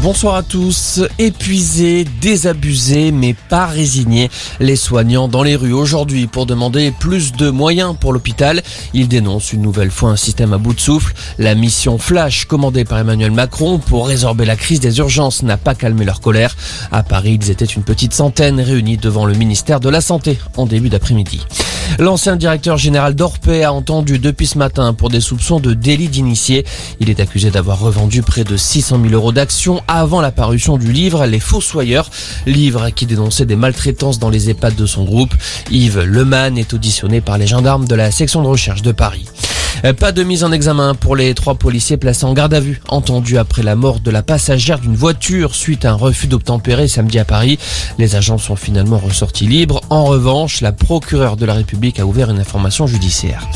Bonsoir à tous. Épuisés, désabusés, mais pas résignés. Les soignants dans les rues aujourd'hui pour demander plus de moyens pour l'hôpital. Ils dénoncent une nouvelle fois un système à bout de souffle. La mission Flash commandée par Emmanuel Macron pour résorber la crise des urgences n'a pas calmé leur colère. À Paris, ils étaient une petite centaine réunis devant le ministère de la Santé en début d'après-midi. L'ancien directeur général d'Orpé a entendu depuis ce matin pour des soupçons de délit d'initié. Il est accusé d'avoir revendu près de 600 000 euros d'actions avant la parution du livre Les Fossoyeurs, livre qui dénonçait des maltraitances dans les EHPAD de son groupe. Yves Leman est auditionné par les gendarmes de la section de recherche de Paris. Euh, pas de mise en examen pour les trois policiers placés en garde à vue, entendus après la mort de la passagère d'une voiture suite à un refus d'obtempérer samedi à Paris. Les agents sont finalement ressortis libres. En revanche, la procureure de la République a ouvert une information judiciaire.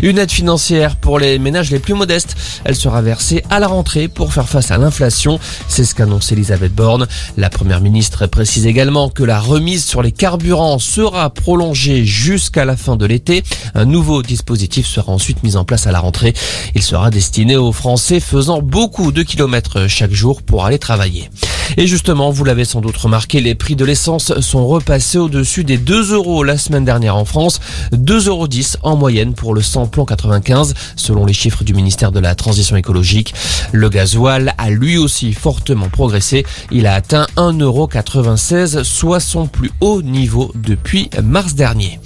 Une aide financière pour les ménages les plus modestes. Elle sera versée à la rentrée pour faire face à l'inflation. C'est ce qu'annonce Elisabeth Borne. La première ministre précise également que la remise sur les carburants sera prolongée jusqu'à la fin de l'été. Un nouveau dispositif sera ensuite mis en place à la rentrée. Il sera destiné aux Français faisant beaucoup de kilomètres chaque jour pour aller travailler. Et justement, vous l'avez sans doute remarqué, les prix de l'essence sont repassés au-dessus des 2 euros la semaine dernière en France. 2,10 euros en moyenne pour le samplon 95, selon les chiffres du ministère de la Transition écologique. Le gasoil a lui aussi fortement progressé. Il a atteint 1,96 euros, soit son plus haut niveau depuis mars dernier.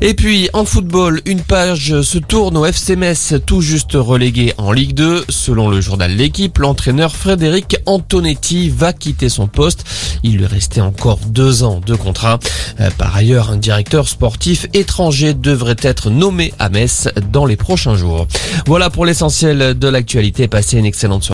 Et puis en football, une page se tourne au FC tout juste relégué en Ligue 2. Selon le journal L'équipe, l'entraîneur Frédéric Antonetti va quitter son poste. Il lui restait encore deux ans de contrat. Euh, par ailleurs, un directeur sportif étranger devrait être nommé à Metz dans les prochains jours. Voilà pour l'essentiel de l'actualité. Passez une excellente soirée.